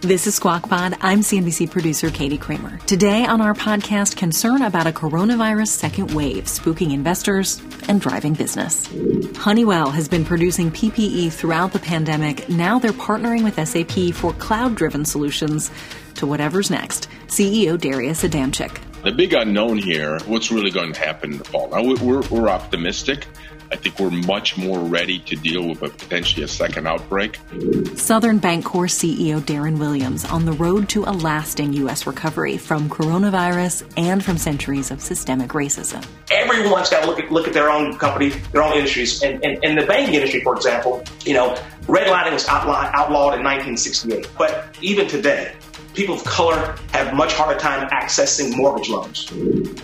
This is Squawk Pod. I'm CNBC producer Katie Kramer. Today on our podcast, concern about a coronavirus second wave spooking investors and driving business. Honeywell has been producing PPE throughout the pandemic. Now they're partnering with SAP for cloud driven solutions to whatever's next. CEO Darius Adamczyk. The big unknown here, what's really going to happen in the fall? Now, we're, we're optimistic I think we're much more ready to deal with a potentially a second outbreak. Southern Bancorp CEO Darrin Williams on the road to a lasting U.S. recovery from coronavirus and from centuries of systemic racism. Everyone's got to look at, look at their own company, their own industries. And in the banking industry, for example, you know, redlining was outlawed, outlawed in 1968. But even today, people of color have much harder time accessing mortgage loans.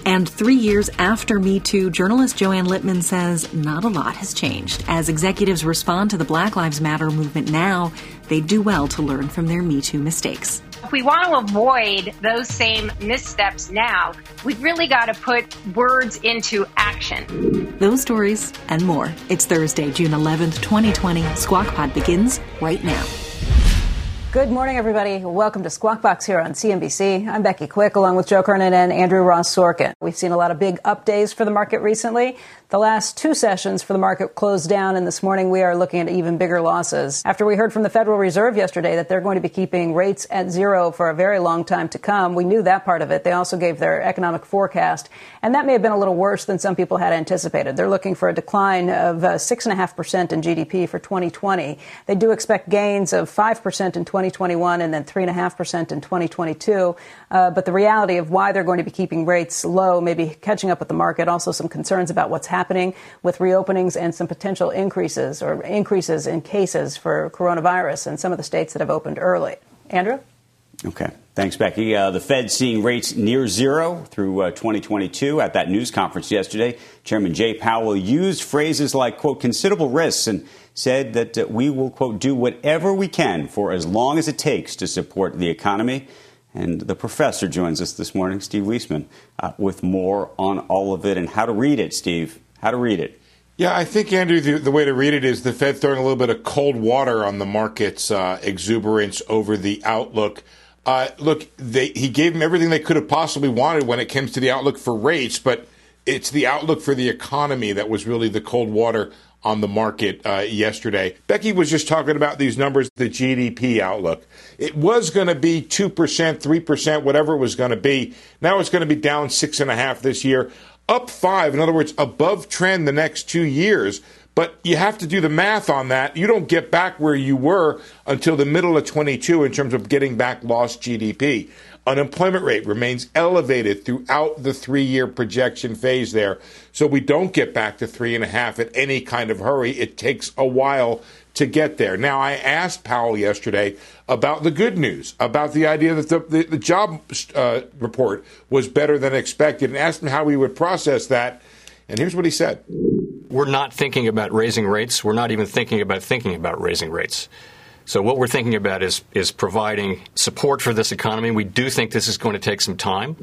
And three years after Me Too, journalist Joanne Lipman says not a lot has changed. As executives respond to the Black Lives Matter movement now, they do well to learn from their Me Too mistakes. If we want to avoid those same missteps now, we've really got to put words into action. Those stories and more. It's Thursday, June 11th, 2020. Squawk Pod begins right now. Good morning, everybody. Welcome to Squawk Box here on CNBC. I'm Becky Quick, along with Joe Kernan and Andrew Ross Sorkin. We've seen a lot of big up days for the market recently. The last two sessions for the market closed down, and this morning we are looking at even bigger losses. After we heard from the Federal Reserve yesterday that they're going to be keeping rates at zero for a very long time to come, we knew that part of it. They also gave their economic forecast, and that may have been a little worse than some people had anticipated. They're looking for a decline of uh, 6.5% in GDP for 2020. They do expect gains of 5% in 2021 and then 3.5% in 2022. Uh, but the reality of why they're going to be keeping rates low, maybe catching up with the market, also some concerns about what's happening with reopenings and some potential increases or increases in cases for coronavirus in some of the states that have opened early. Andrew? Okay. Thanks, Becky. Uh, the Fed seeing rates near zero through uh, 2022. At that news conference yesterday, Chairman Jay Powell used phrases like, quote, considerable risks and said that uh, we will, quote, do whatever we can for as long as it takes to support the economy. And the professor joins us this morning, Steve Liesman, uh, with more on all of it and how to read it, Steve how to read it. Yeah, I think, Andrew, the, the, way to read it is the Fed throwing a little bit of cold water on the market's uh, exuberance over the outlook. Uh, look, they, he gave them everything they could have possibly wanted when it comes to the outlook for rates, but it's the outlook for the economy that was really the cold water on the market uh, yesterday. Becky was just talking about these numbers, the GDP outlook. It was going to be 2%, 3%, whatever it was going to be. Now it's going to be down 6.5 this year up five, in other words, above trend the next two years. But you have to do the math on that. You don't get back where you were until the middle of 22 in terms of getting back lost GDP. Unemployment rate remains elevated throughout the three year projection phase there. So we don't get back to three and a half at any kind of hurry. It takes a while to get there. Now, I asked Powell yesterday about the good news, about the idea that the, the, the job uh, report was better than expected, and asked him how he would process that. And here's what he said We're not thinking about raising rates. We're not even thinking about thinking about raising rates. So what we're thinking about is is providing support for this economy. We do think this is going to take some time.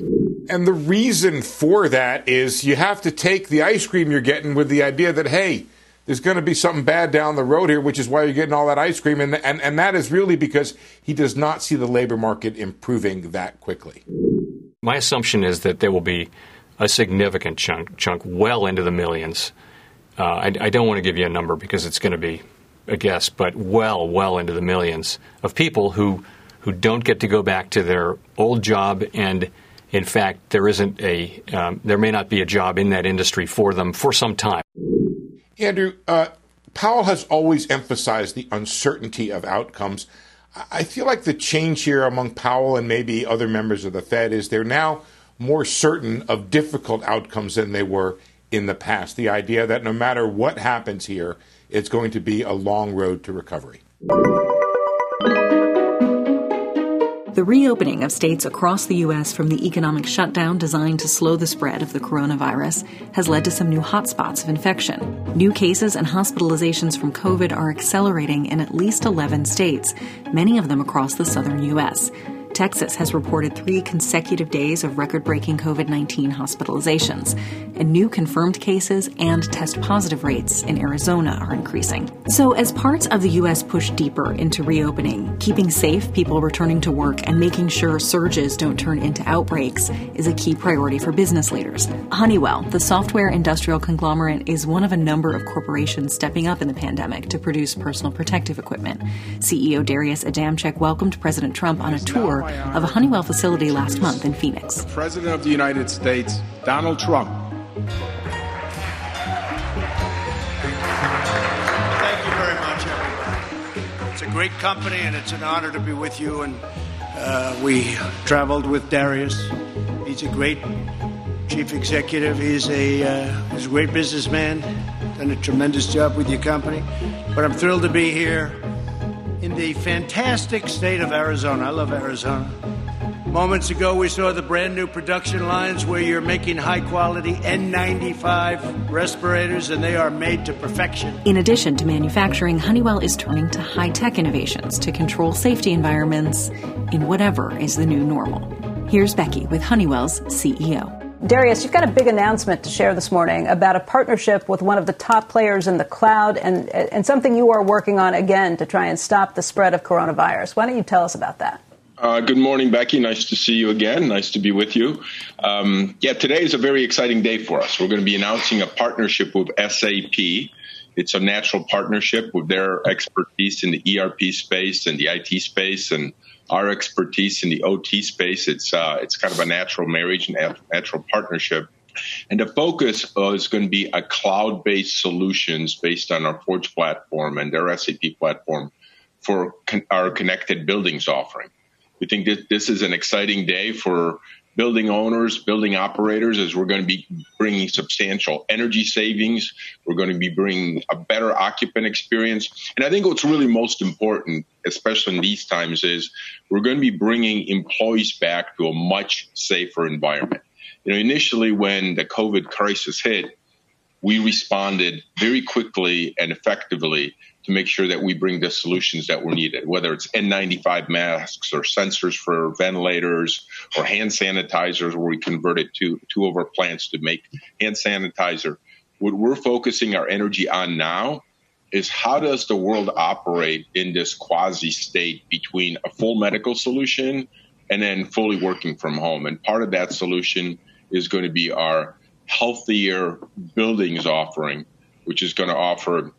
And the reason for that is you have to take the ice cream you're getting with the idea that hey, there's going to be something bad down the road here, which is why you're getting all that ice cream. And, and, and that is really because he does not see the labor market improving that quickly. My assumption is that there will be a significant chunk, chunk well into the millions. Uh, I, I don't want to give you a number because it's going to be a guess, but well, well into the millions of people who who don't get to go back to their old job and in fact there isn't a um, there may not be a job in that industry for them for some time Andrew, uh, Powell has always emphasized the uncertainty of outcomes. I feel like the change here among Powell and maybe other members of the Fed is they're now more certain of difficult outcomes than they were in the past. The idea that no matter what happens here, it's going to be a long road to recovery. The reopening of states across the U.S. from the economic shutdown designed to slow the spread of the coronavirus has led to some new hotspots of infection. New cases and hospitalizations from COVID are accelerating in at least 11 states, many of them across the southern U.S. Texas has reported three consecutive days of record breaking COVID 19 hospitalizations, and new confirmed cases and test positive rates in Arizona are increasing. So, as parts of the U.S. push deeper into reopening, keeping safe people returning to work and making sure surges don't turn into outbreaks is a key priority for business leaders. Honeywell, the software industrial conglomerate, is one of a number of corporations stepping up in the pandemic to produce personal protective equipment. CEO Darius Adamczyk welcomed President Trump on a tour of a Honeywell facility last month in Phoenix. The President of the United States, Donald Trump. Thank you very much, everybody. It's a great company, and it's an honor to be with you. And uh, we traveled with Darius. He's a great chief executive. He's a uh, he's a great businessman. Done a tremendous job with your company. But I'm thrilled to be here in the fantastic state of Arizona. I love Arizona. Moments ago, we saw the brand new production lines where you're making high quality N95 respirators, and they are made to perfection. In addition to manufacturing, Honeywell is turning to high tech innovations to control safety environments in whatever is the new normal. Here's Becky with Honeywell's CEO. Darius, you've got a big announcement to share this morning about a partnership with one of the top players in the cloud and, and something you are working on again to try and stop the spread of coronavirus. Why don't you tell us about that? Uh, good morning, Becky. Nice to see you again. Nice to be with you. Um, yeah, today is a very exciting day for us. We're going to be announcing a partnership with SAP. It's a natural partnership with their expertise in the ERP space and the IT space and our expertise in the OT space. It's uh, it's kind of a natural marriage and natural partnership. And the focus is going to be a cloud-based solutions based on our Forge platform and their SAP platform for con- our connected buildings offering. We think that this is an exciting day for building owners, building operators, as we're going to be bringing substantial energy savings. We're going to be bringing a better occupant experience. And I think what's really most important, especially in these times, is we're going to be bringing employees back to a much safer environment. You know, initially when the COVID crisis hit, we responded very quickly and effectively to make sure that we bring the solutions that were needed, whether it's N95 masks or sensors for ventilators or hand sanitizers, where we converted two, two of our plants to make hand sanitizer. What we're focusing our energy on now is how does the world operate in this quasi state between a full medical solution and then fully working from home? And part of that solution is going to be our healthier buildings offering, which is going to offer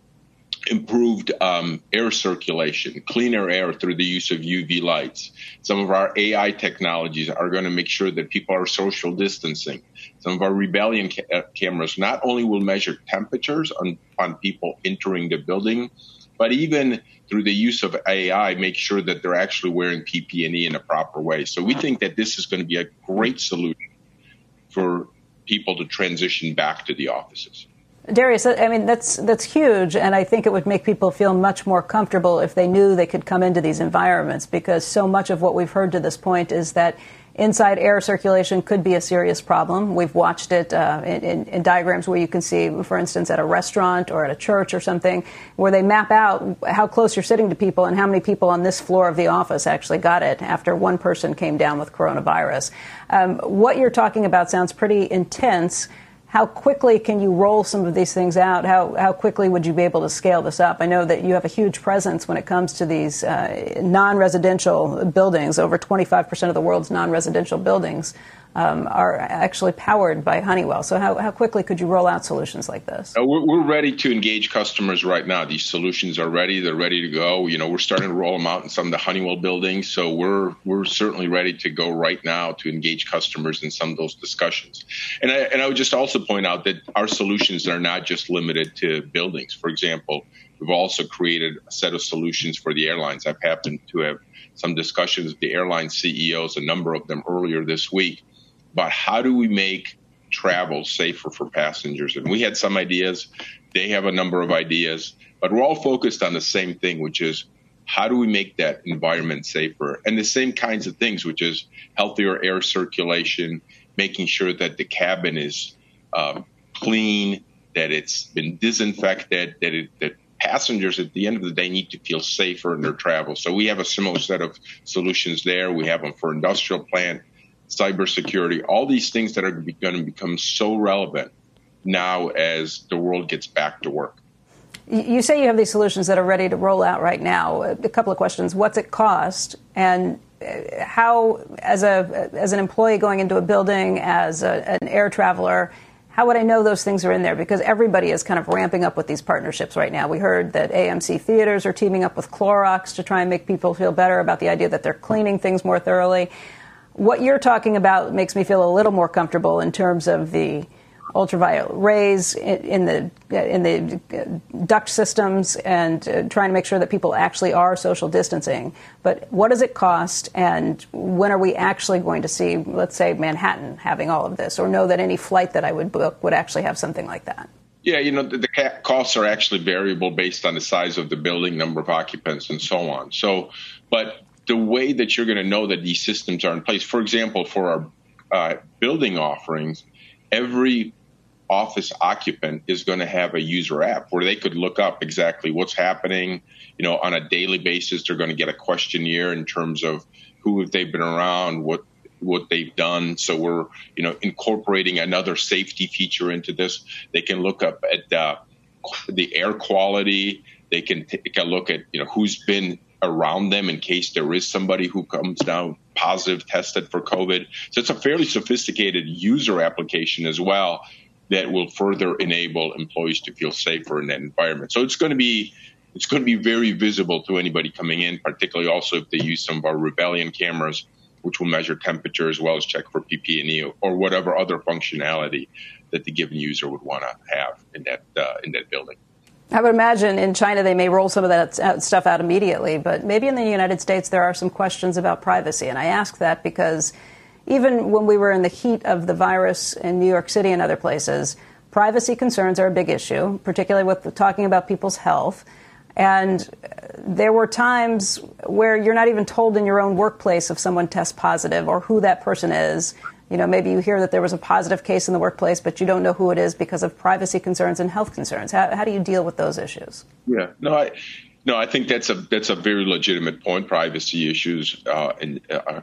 improved um, air circulation, cleaner air through the use of UV lights. Some of our AI technologies are going to make sure that people are social distancing. Some of our rebellion ca- uh, cameras not only will measure temperatures on, on people entering the building, but even through the use of AI, make sure that they're actually wearing PPE in a proper way. So we think that this is going to be a great solution for people to transition back to the offices. Darius, I mean that's that's huge, and I think it would make people feel much more comfortable if they knew they could come into these environments. Because so much of what we've heard to this point is that inside air circulation could be a serious problem. We've watched it uh, in, in, in, diagrams where you can see, for instance, at a restaurant or at a church or something, where they map out how close you're sitting to people and how many people on this floor of the office actually got it after one person came down with coronavirus. Um, what you're talking about sounds pretty intense. How quickly can you roll some of these things out? How, how quickly would you be able to scale this up? I know that you have a huge presence when it comes to these uh, non residential buildings. Over 25% of the world's non residential buildings um, are actually powered by Honeywell. So, how, how quickly could you roll out solutions like this? Uh, we're, we're, ready to engage customers right now. These solutions are ready; they're ready to go. You know, we're starting to roll them out in some of the Honeywell buildings. So, we're we're certainly ready to go right now to engage customers in some of those discussions. And I, and I would just also point out that our solutions are not just limited to buildings. For example, we've also created a set of solutions for the airlines. I've happened to have some discussions with the airline CEOs, a number of them earlier this week about how do we make travel safer for passengers. And we had some ideas They have a number of ideas, but we're all focused on the same thing, which is how do we make that environment safer? And the same kinds of things, which is healthier air circulation, making sure that the cabin is um, clean, that it's been disinfected, that it, that passengers at the end of the day need to feel safer in their travel. So we have a similar set of solutions there. We have them for industrial plant, cybersecurity, all these things that are going to become so relevant now as the world gets back to work. You say you have these solutions that are ready to roll out right now. A couple of questions: What's it cost, and uh, how, as a as an employee going into a building, as a, an air traveler, how would I know those things are in there? Because everybody is kind of ramping up with these partnerships right now. We heard that AMC theaters are teaming up with Clorox to try and make people feel better about the idea that they're cleaning things more thoroughly. What you're talking about makes me feel a little more comfortable in terms of the ultraviolet rays in, the in the duct systems and uh, trying to make sure that people actually are social distancing. But what does it cost, and when are we actually going to see, let's say, Manhattan having all of this, or know that any flight that I would book would actually have something like that? Yeah, you know, the, the costs are actually variable based on the size of the building, number of occupants, and so on. So, but the way that you're going to know that these systems are in place, for example, for our uh, building offerings, every office occupant is going to have a user app where they could look up exactly what's happening. You know, on a daily basis, they're going to get a questionnaire in terms of who have they been around, what what they've done. So we're you know incorporating another safety feature into this. They can look up at uh, the air quality. They can take a look at you know who's been around them in case there is somebody who comes down positive tested for COVID. So it's a fairly sophisticated user application as well that will further enable employees to feel safer in that environment. So it's going to be it's going to be very visible to anybody coming in, particularly also if they use some of our Rebellion cameras, which will measure temperature as well as check for PPE or whatever other functionality that the given user would want to have in that uh, in that building. I would imagine in China they may roll some of that stuff out immediately, but maybe in the United States there are some questions about privacy. And I ask that because even when we were in the heat of the virus in New York City and other places, privacy concerns are a big issue, particularly with talking about people's health. And there were times where you're not even told in your own workplace if someone tests positive or who that person is. You know, maybe you hear that there was a positive case in the workplace, but you don't know who it is because of privacy concerns and health concerns. How, how do you deal with those issues? Yeah, no, I, no, I think that's a that's a very legitimate point. Privacy issues uh, and uh,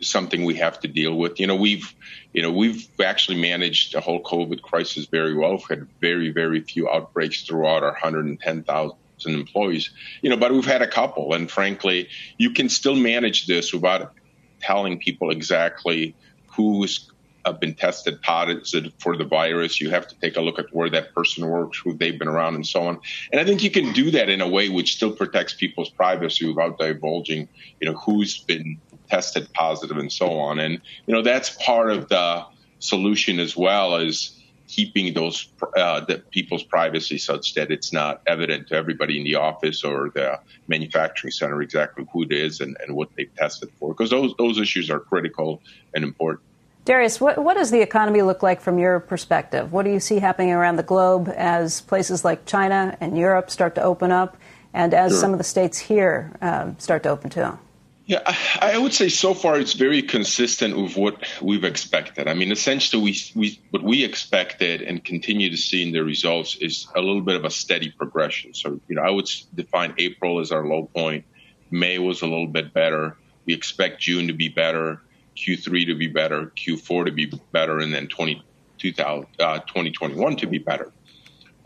something we have to deal with. You know, we've, you know, we've actually managed the whole COVID crisis very well. We've had very, very few outbreaks throughout our 110,000 employees. You know, but we've had a couple, and frankly, you can still manage this without telling people exactly who's uh, been tested positive for the virus. You have to take a look at where that person works, who they've been around, and so on. And I think you can do that in a way which still protects people's privacy without divulging, you know, who's been tested positive and so on. And, you know, that's part of the solution as well as keeping those uh, people's privacy such that it's not evident to everybody in the office or the manufacturing center exactly who it is and, and what they've tested for because those those issues are critical and important. Darius, what, what does the economy look like from your perspective? What do you see happening around the globe as places like China and Europe start to open up, and as sure. some of the states here um, start to open too? Yeah, I would say so far it's very consistent with what we've expected. I mean, essentially, we, we what we expected and continue to see in the results is a little bit of a steady progression. So, you know, I would define April as our low point. May was a little bit better. We expect June to be better, Q3 to be better, Q4 to be better, and then 20, 2021 uh, to be better.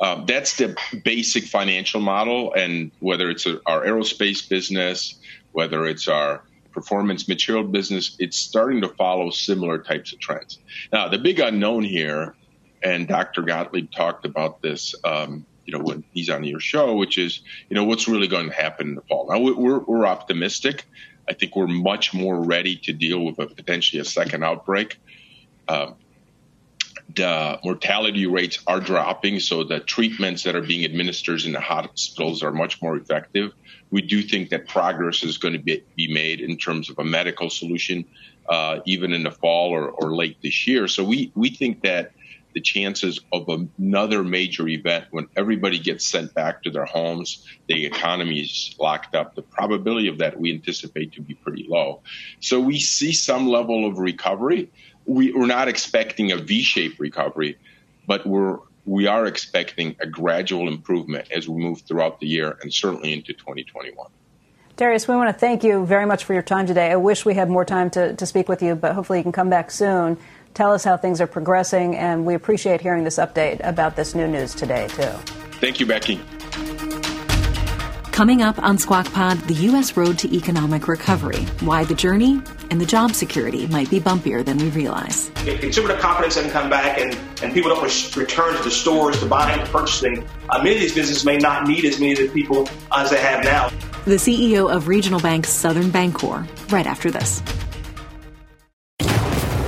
Um, that's the basic financial model, and whether it's a, our aerospace business whether it's our performance material business, it's starting to follow similar types of trends. Now, the big unknown here, and Dr. Gottlieb talked about this, um, you know, when he's on your show, which is, you know, what's really going to happen in the fall. Now, we're, we're optimistic. I think we're much more ready to deal with a potentially a second outbreak. Um, the mortality rates are dropping, so the treatments that are being administered in the hospitals are much more effective. We do think that progress is going to be, be made in terms of a medical solution, uh, even in the fall or, or late this year. So we, we think that the chances of another major event when everybody gets sent back to their homes, the economy is locked up, the probability of that we anticipate to be pretty low. So we see some level of recovery. We, we're not expecting a V-shaped recovery, but we're we are expecting a gradual improvement as we move throughout the year and certainly into 2021. Darius, we want to thank you very much for your time today. I wish we had more time to, to speak with you, but hopefully you can come back soon tell us how things are progressing, and we appreciate hearing this update about this new news today, too. Thank you, Becky. Coming up on Squawk Pod, the U.S. road to economic recovery, why the journey and the job security might be bumpier than we realize. If consumer confidence doesn't come back and, and people don't return to the stores, to buying, to purchasing, uh, many of these businesses may not need as many of the people as they have now. The CEO of regional bank Southern Bancorp, right after this.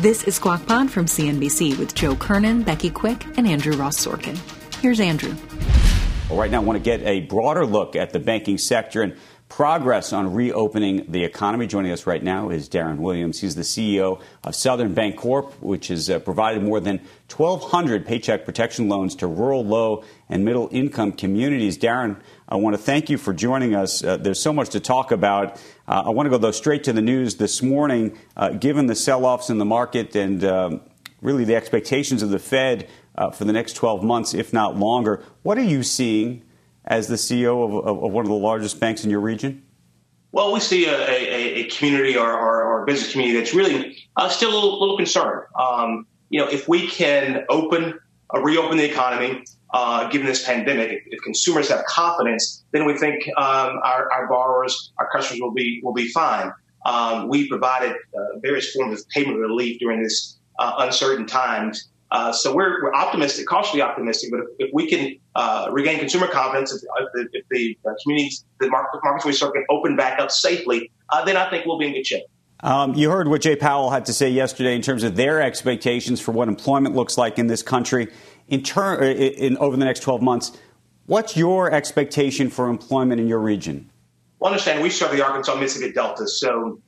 This is Squawk Pod from CNBC with Joe Kernan, Becky Quick, and Andrew Ross Sorkin. Here's Andrew. Well, right now, I want to get a broader look at the banking sector and progress on reopening the economy. Joining us right now is Darrin Williams. He's the CEO of Southern Bancorp, which has uh, provided more than 1,200 paycheck protection loans to rural, low, and middle income communities. Darrin, I want to thank you for joining us. Uh, there's so much to talk about. Uh, I want to go though straight to the news this morning. Uh, given the sell-offs in the market and um, really the expectations of the Fed uh, for the next 12 months, if not longer, what are you seeing as the CEO of, of, of one of the largest banks in your region? Well, we see a, a, a community or, or, or, business community that's really uh, still a little, little concerned. Um, you know, if we can open, uh, reopen the economy, uh, given this pandemic. If, if, consumers have confidence, then we think um, our, our, borrowers, our customers will be will be fine. Um, we provided uh, various forms of payment relief during this uh, uncertain times. Uh, so we're, we're optimistic, cautiously optimistic. But if, if we can uh, regain consumer confidence, if, if the, if the communities, the market, markets we serve can open back up safely, then I think we'll be in good shape. Um, you heard what Jay Powell had to say yesterday in terms of their expectations for what employment looks like in this country in, turn, in over the next 12 months. What's your expectation for employment in your region? Well, understand we serve the Arkansas Mississippi Delta, so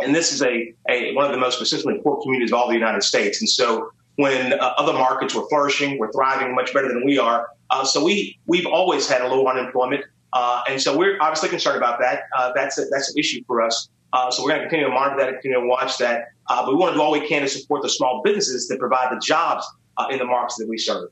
and this is a, a one of the most consistently poor communities of all the United States. And so when uh, other markets were flourishing, were thriving much better than we are. Uh, so we we've always had a low unemployment, uh, and so we're obviously concerned about that. Uh, that's a, that's an issue for us. Uh, so we're going to continue to monitor that and continue to watch that. Uh, but we want to do all we can to support the small businesses that provide the jobs uh, in the markets that we serve.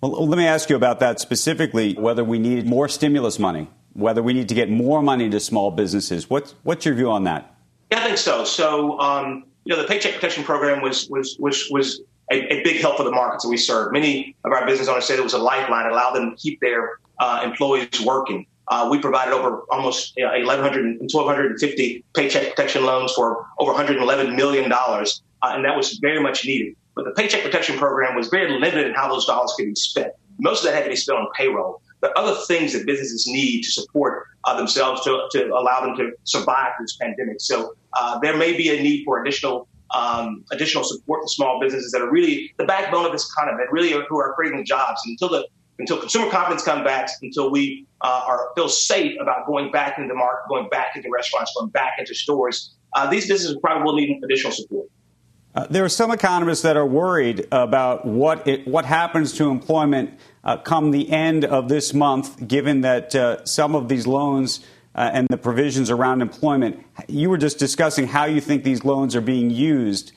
Well, let me ask you about that specifically whether we need more stimulus money, whether we need to get more money to small businesses. What's, what's your view on that? Yeah, I think so. So, um, you know, the Paycheck Protection Program was, was, was, was a, a, big help for the markets that we serve. Many of our business owners said it was a lifeline, it allowed them to keep their uh, employees working. Uh, we provided over almost you know, 1,100 and 1,250 paycheck protection loans for over 111 million dollars, uh, and that was very much needed. But the Paycheck Protection Program was very limited in how those dollars could be spent. Most of that had to be spent on payroll. But other things that businesses need to support uh, themselves to, to allow them to survive this pandemic. So uh, there may be a need for additional um, additional support for small businesses that are really the backbone of this economy, that really are, who are creating jobs. And until the until consumer confidence comes back, until we uh, are feel safe about going back into the market, going back into restaurants, going back into stores, uh, these businesses probably will need additional support. Uh, there are some economists that are worried about what it, what happens to employment uh, come the end of this month, given that uh, some of these loans uh, and the provisions around employment. You were just discussing how you think these loans are being used.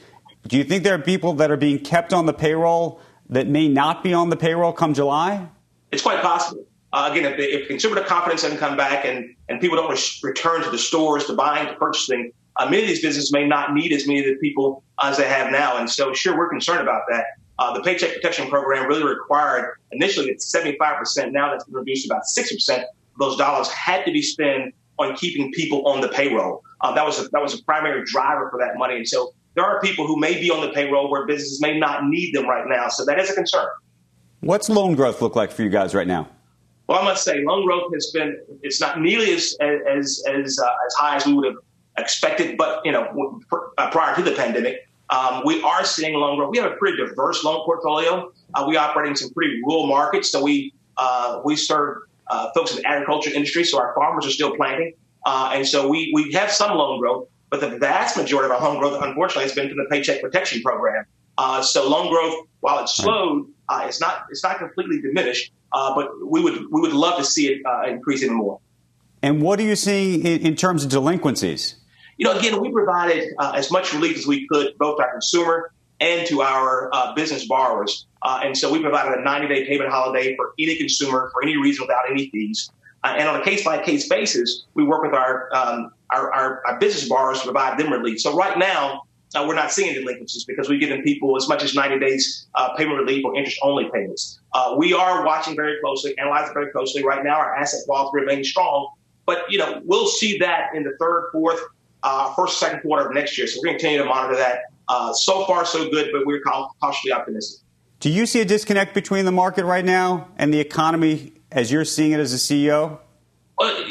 Do you think there are people that are being kept on the payroll that may not be on the payroll come July? It's quite possible. Uh, again, if, if consumer confidence doesn't come back and, and people don't re- return to the stores, to buying, to purchasing, uh, many of these businesses may not need as many of the people as they have now. And so, sure, we're concerned about that. Uh, the Paycheck Protection Program really required initially it's 75%. Now that's been reduced to about 60%. Those dollars had to be spent on keeping people on the payroll. Uh, that was a, that was a primary driver for that money. And so there are people who may be on the payroll where businesses may not need them right now. So that is a concern. What's loan growth look like for you guys right now? Well, I must say, loan growth has been, it's not nearly as, as, as, uh, as high as we would have expected, but, you know, uh, prior to the pandemic. Um, we are seeing loan growth. We have a pretty diverse loan portfolio. Uh, we operate in some pretty rural markets, so we uh, we serve uh, folks in the agriculture industry. So our farmers are still planting, uh, and so we we have some loan growth. But the vast majority of our loan growth, unfortunately, has been from the Paycheck Protection Program. Uh, so loan growth, while it's slowed, uh, it's not it's not completely diminished. but we would we would love to see it increase even more. And what are you seeing in, in terms of delinquencies? you know, again, we provided uh, as much relief as we could, both to our consumer and to our uh, business borrowers. Uh, and so we provided a 90 day payment holiday for any consumer for any reason without any fees. Uh, and on a case by case basis, we work with our, um, our, our, our, business borrowers to provide them relief. So right now, uh, we're not seeing delinquencies because we've given people as much as 90 days uh, payment relief or interest only payments. we are watching very closely, analyzing very closely. Right now, our asset quality remains strong. But, you know, we'll see that in the third, fourth, uh, first, second quarter of next year. So we're going to continue to monitor that. Uh, so far, so good, but we're cautiously optimistic. Do you see a disconnect between the market right now and the economy as you're seeing it as a CEO? Well,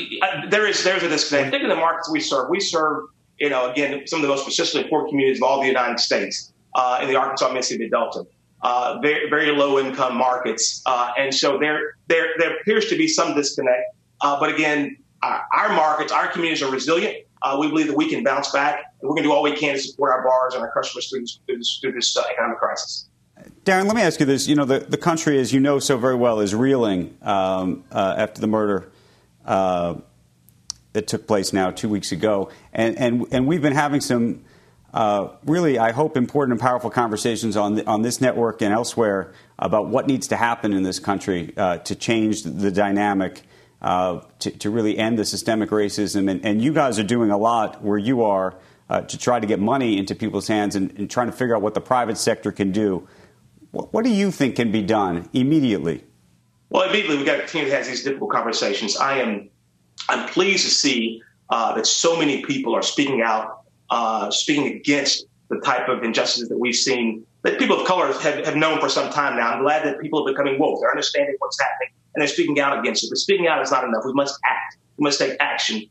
there is there's a disconnect. Think of the markets we serve. We serve, you know, again, some of the most persistently poor communities of all the United States uh, in the Arkansas, Mississippi Delta. Uh, very, very low income markets, uh, and so there, there, there appears to be some disconnect. Uh, but again, our, our markets, our communities are resilient uh, we believe that we can bounce back, and we're going to do all we can to support our bars and our customers through this, through this, through this uh, economic crisis. Darrin, let me ask you this. You know, the, the country, as you know so very well, is reeling um, uh, after the murder uh, that took place now two weeks ago. And, and, and we've been having some uh, really, I hope, important and powerful conversations on, the, on this network and elsewhere about what needs to happen in this country uh, to change the dynamic uh, to, to, really end the systemic racism. And, and, you guys are doing a lot where you are uh, to try to get money into people's hands and, and, trying to figure out what the private sector can do. What, what do you think can be done immediately? Well, immediately we got to continue to have these difficult conversations. I am I'm pleased to see uh, that so many people are speaking out, uh, speaking against the type of injustices that we've seen that people of color have, have known for some time now. I'm glad that people are becoming woke. They're understanding what's happening and they're speaking out against it. But speaking out is not enough. We must act. We must take action.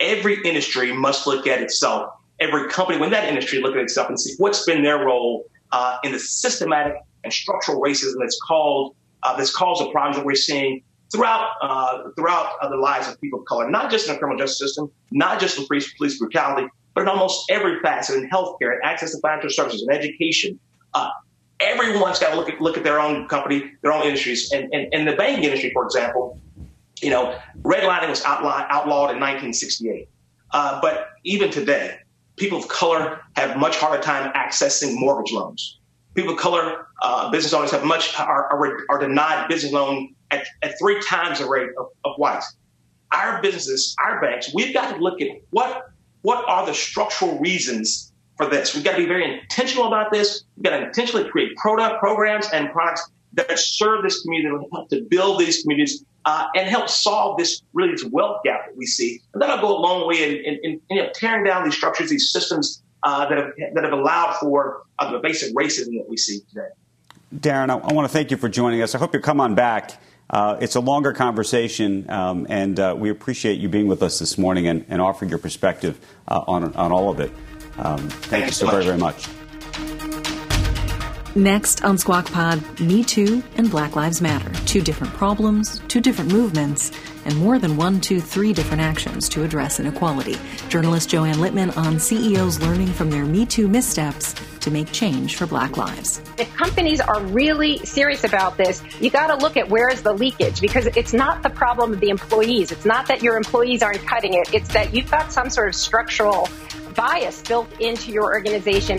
Every industry must look at itself. Every company, when that industry look at itself and see what's been their role uh, in the systematic and structural racism that's called uh, that's caused the problems that we're seeing throughout uh, throughout uh, the lives of people of color, not just in the criminal justice system, not just in police, police brutality, but in almost every facet in healthcare access to financial services and education. Uh, everyone's got to look at look at their own company, their own industries, and and, and the banking industry, for example, you know, redlining was outlawed, outlawed in 1968, uh, but even today, people of color have much harder time accessing mortgage loans. People of color, uh, business owners have much are, are, are, denied business loan at, at three times the rate of, of whites. Our businesses, our banks, we've got to look at what what are the structural reasons for this. We've got to be very intentional about this. We've got to intentionally create product programs and products that serve this community, that help to build these communities uh, and help solve this really this wealth gap that we see. And that'll go a long way in, in, in know, tearing down these structures, these systems uh, that have that have allowed for uh, the basic racism that we see today. Darrin, I, I want to thank you for joining us. I hope you come on back. Uh, it's a longer conversation, um, and uh, we appreciate you being with us this morning and, and offering your perspective uh, on, on all of it. Um, thank you so very, very much. Next on Squawk Pod, Me Too and Black Lives Matter. Two different problems, two different movements, and more than one, two, three different actions to address inequality. Journalist Joanne Lipman on CEOs learning from their Me Too missteps to make change for Black lives. If companies are really serious about this, you got to look at where is the leakage because it's not the problem of the employees. It's not that your employees aren't cutting it. It's that you've got some sort of structural bias built into your organization.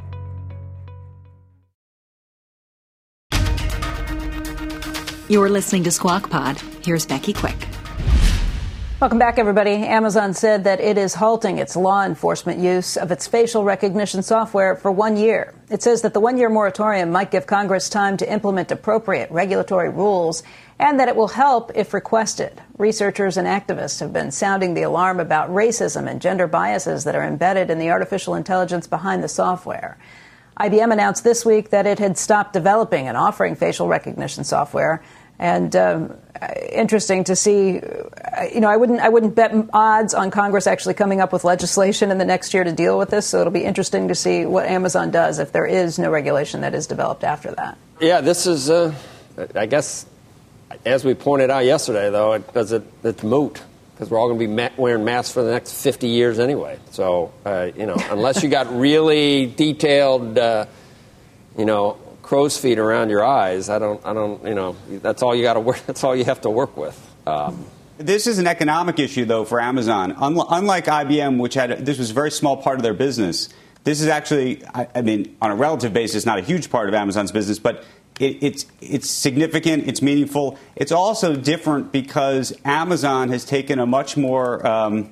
You're listening to Squawk Pod. Here's Becky Quick. Welcome back, everybody. Amazon said that it is halting its law enforcement use of its facial recognition software for one year. It says that the one year moratorium might give Congress time to implement appropriate regulatory rules and that it will help if requested. Researchers and activists have been sounding the alarm about racism and gender biases that are embedded in the artificial intelligence behind the software. IBM announced this week that it had stopped developing and offering facial recognition software and um, interesting to see. You know, I wouldn't I wouldn't bet odds on Congress actually coming up with legislation in the next year to deal with this. So it'll be interesting to see what Amazon does if there is no regulation that is developed after that. Yeah, this is, uh, I guess, as we pointed out yesterday, though, it does it it's moot because we're all going to be ma- wearing masks for the next 50 years anyway. So, uh, you know, unless you got really detailed, uh, you know, crow's feet around your eyes. I don't, I don't, you know, that's all you got to work. That's all you have to work with. Um, this is an economic issue, though, for Amazon. Unlike IBM, which had this was a very small part of their business. This is actually, I, I mean, on a relative basis, not a huge part of Amazon's business, but it, it's it's significant. It's meaningful. It's also different because Amazon has taken a much more um,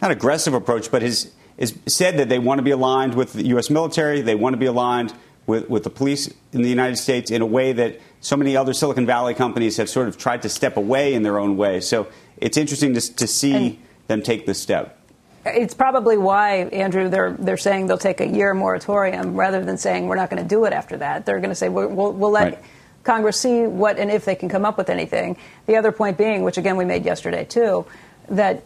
not aggressive approach, but has, has said that they want to be aligned with the U.S. military. They want to be aligned with, with the police in the United States in a way that so many other Silicon Valley companies have sort of tried to step away in their own way. So it's interesting to, to see and them take this step. It's probably why, Andrew, they're, they're saying they'll take a year moratorium rather than saying we're not going to do it after that. They're going to say we'll, we'll, we'll let right. Congress see what and if they can come up with anything. The other point being, which again we made yesterday too, that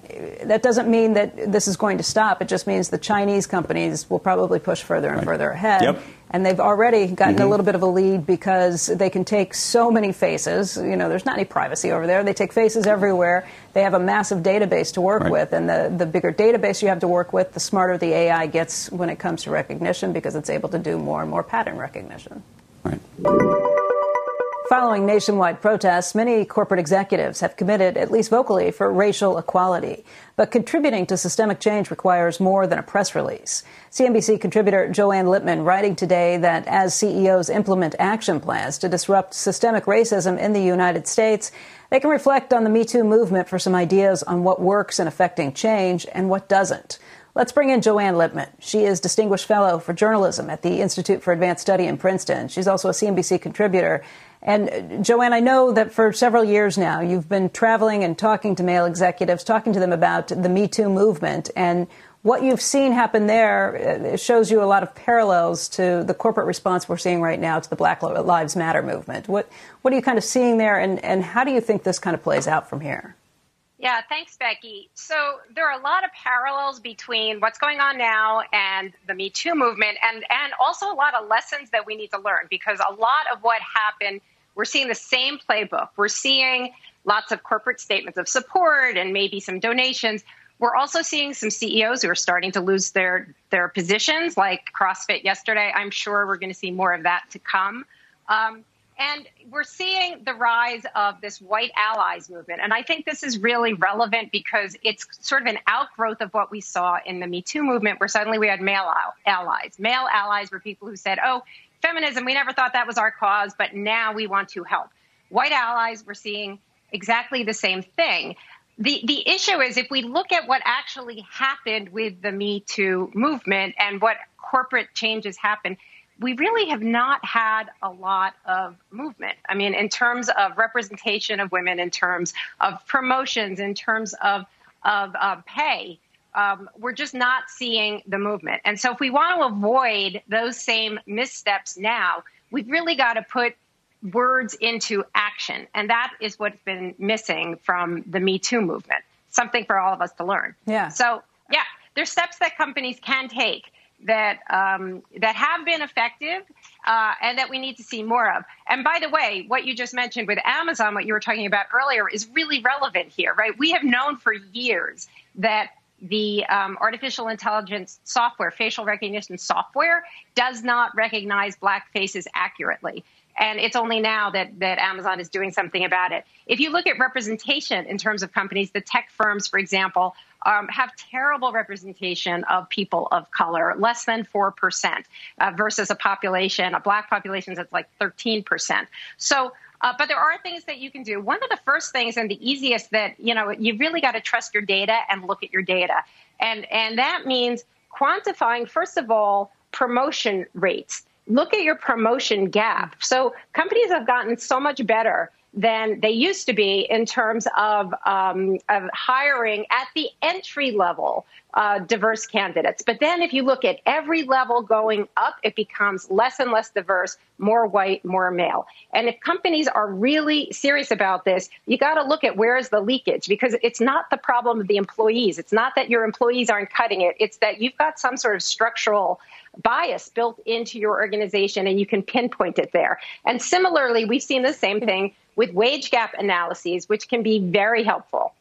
that doesn't mean that this is going to stop. It just means the Chinese companies will probably push further and right. further ahead. Yep. And they've already gotten mm-hmm. a little bit of a lead because they can take so many faces. You know, there's not any privacy over there. They take faces everywhere. They have a massive database to work right. with. And the, the bigger database you have to work with, the smarter the AI gets when it comes to recognition because it's able to do more and more pattern recognition. Right. Following nationwide protests, many corporate executives have committed, at least vocally, for racial equality. But contributing to systemic change requires more than a press release. CNBC contributor Joanne Lipman writing today that as CEOs implement action plans to disrupt systemic racism in the United States, they can reflect on the Me Too movement for some ideas on what works in affecting change and what doesn't. Let's bring in Joanne Lipman. She is Distinguished Fellow for Journalism at the Institute for Advanced Study in Princeton. She's also a CNBC contributor and Joanne, I know that for several years now you've been traveling and talking to male executives, talking to them about the Me Too movement. And what you've seen happen there uh, shows you a lot of parallels to the corporate response we're seeing right now to the Black Lives Matter movement. What, what are you kind of seeing there, and, and how do you think this kind of plays out from here? Yeah, thanks, Becky. So there are a lot of parallels between what's going on now and the Me Too movement, and, and also a lot of lessons that we need to learn because a lot of what happened, we're seeing the same playbook. We're seeing lots of corporate statements of support and maybe some donations. We're also seeing some CEOs who are starting to lose their, their positions, like CrossFit yesterday. I'm sure we're going to see more of that to come. Um, and we're seeing the rise of this white allies movement. And I think this is really relevant because it's sort of an outgrowth of what we saw in the Me Too movement, where suddenly we had male allies. Male allies were people who said, oh, feminism, we never thought that was our cause, but now we want to help. White allies, we're seeing exactly the same thing. The, the issue is if we look at what actually happened with the Me Too movement and what corporate changes happened, we really have not had a lot of movement. I mean, in terms of representation of women, in terms of promotions, in terms of of uh, pay, um, we're just not seeing the movement. And so, if we want to avoid those same missteps now, we've really got to put words into action. And that is what's been missing from the Me Too movement. Something for all of us to learn. Yeah. So, yeah, there's steps that companies can take that um, that have been effective uh, and that we need to see more of. And by the way, what you just mentioned with Amazon, what you were talking about earlier, is really relevant here, right? We have known for years that the um, artificial intelligence software, facial recognition software, does not recognize black faces accurately. And it's only now that, that Amazon is doing something about it. If you look at representation in terms of companies, the tech firms, for example, um, have terrible representation of people of color, less than 4%, uh, versus a population, a black population that's like 13%. So, uh, but there are things that you can do. One of the first things and the easiest that, you know, you really got to trust your data and look at your data. And, and that means quantifying, first of all, promotion rates. Look at your promotion gap. So companies have gotten so much better than they used to be in terms of, um, of hiring at the entry level uh, diverse candidates. But then if you look at every level going up, it becomes less and less diverse, more white, more male. And if companies are really serious about this, you got to look at where is the leakage because it's not the problem of the employees. It's not that your employees aren't cutting it. It's that you've got some sort of structural bias built into your organization and you can pinpoint it there. And similarly, we've seen the same thing with wage gap analyses, which can be very helpful.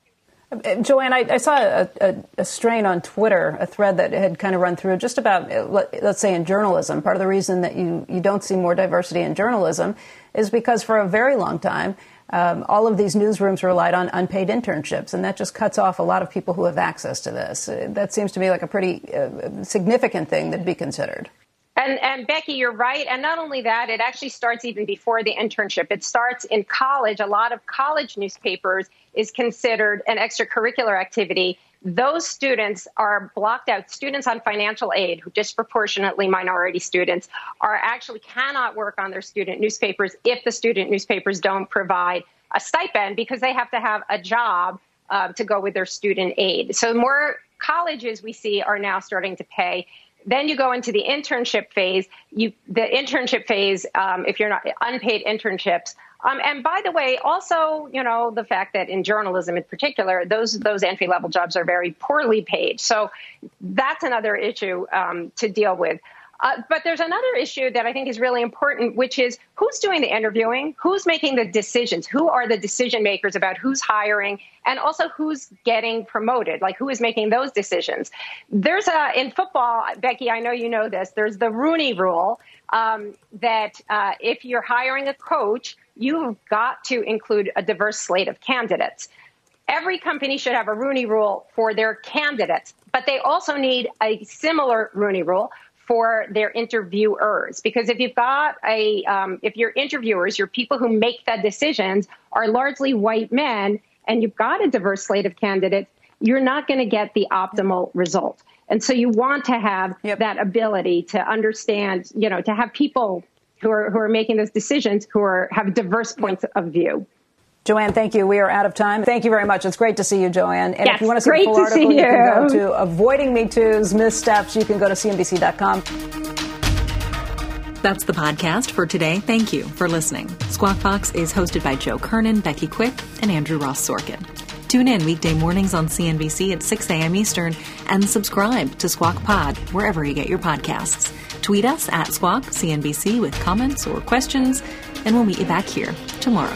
Joanne, I, I saw a, a, a, strain on Twitter, a thread that had kind of run through just about, let, us say, in journalism. Part of the reason that you, you don't see more diversity in journalism is because for a very long time, um, all of these newsrooms relied on unpaid internships, and that just cuts off a lot of people who have access to this. That seems to me like a pretty uh, significant thing that be considered. And, and Becky, you're right. And not only that, it actually starts even before the internship. It starts in college. A lot of college newspapers is considered an extracurricular activity. Those students are blocked out. Students on financial aid, who disproportionately minority students, are actually cannot work on their student newspapers if the student newspapers don't provide a stipend because they have to have a job uh, to go with their student aid. So more colleges we see are now starting to pay. Then you go into the internship phase. You, the internship phase, um, if you're not unpaid internships. Um, and by the way, also, you know, the fact that in journalism in particular, those those entry level jobs are very poorly paid. So that's another issue um, to deal with. Uh, but there's another issue that I think is really important, which is who's doing the interviewing, who's making the decisions, who are the decision makers about who's hiring, and also who's getting promoted, like who is making those decisions. There's a in football, Becky. I know you know this. There's the Rooney Rule um, that uh, if you're hiring a coach, you've got to include a diverse slate of candidates. Every company should have a Rooney Rule for their candidates, but they also need a similar Rooney Rule for their interviewers. Because if you've got a, um, if your interviewers, your people who make the decisions are largely white men, and you've got a diverse slate of candidates, you're not going to get the optimal result. And so you want to have yep. that ability to understand, you know, to have people who are who are making those decisions who are have diverse points of view. Joanne, thank you. We are out of time. Thank you very much. It's great to see you, Joanne. And yes, if you want to see the full article, you. you. can go to Avoiding Me Too's Missteps. You can go to CNBC.com. That's the podcast for today. Thank you for listening. Squawk Box is hosted by Joe Kernan, Becky Quick, and Andrew Ross Sorkin. Tune in weekday mornings on CNBC at 6 a.m. Eastern and subscribe to Squawk Pod wherever you get your podcasts. Tweet us at Squawk CNBC with comments or questions, and we'll meet you back here tomorrow.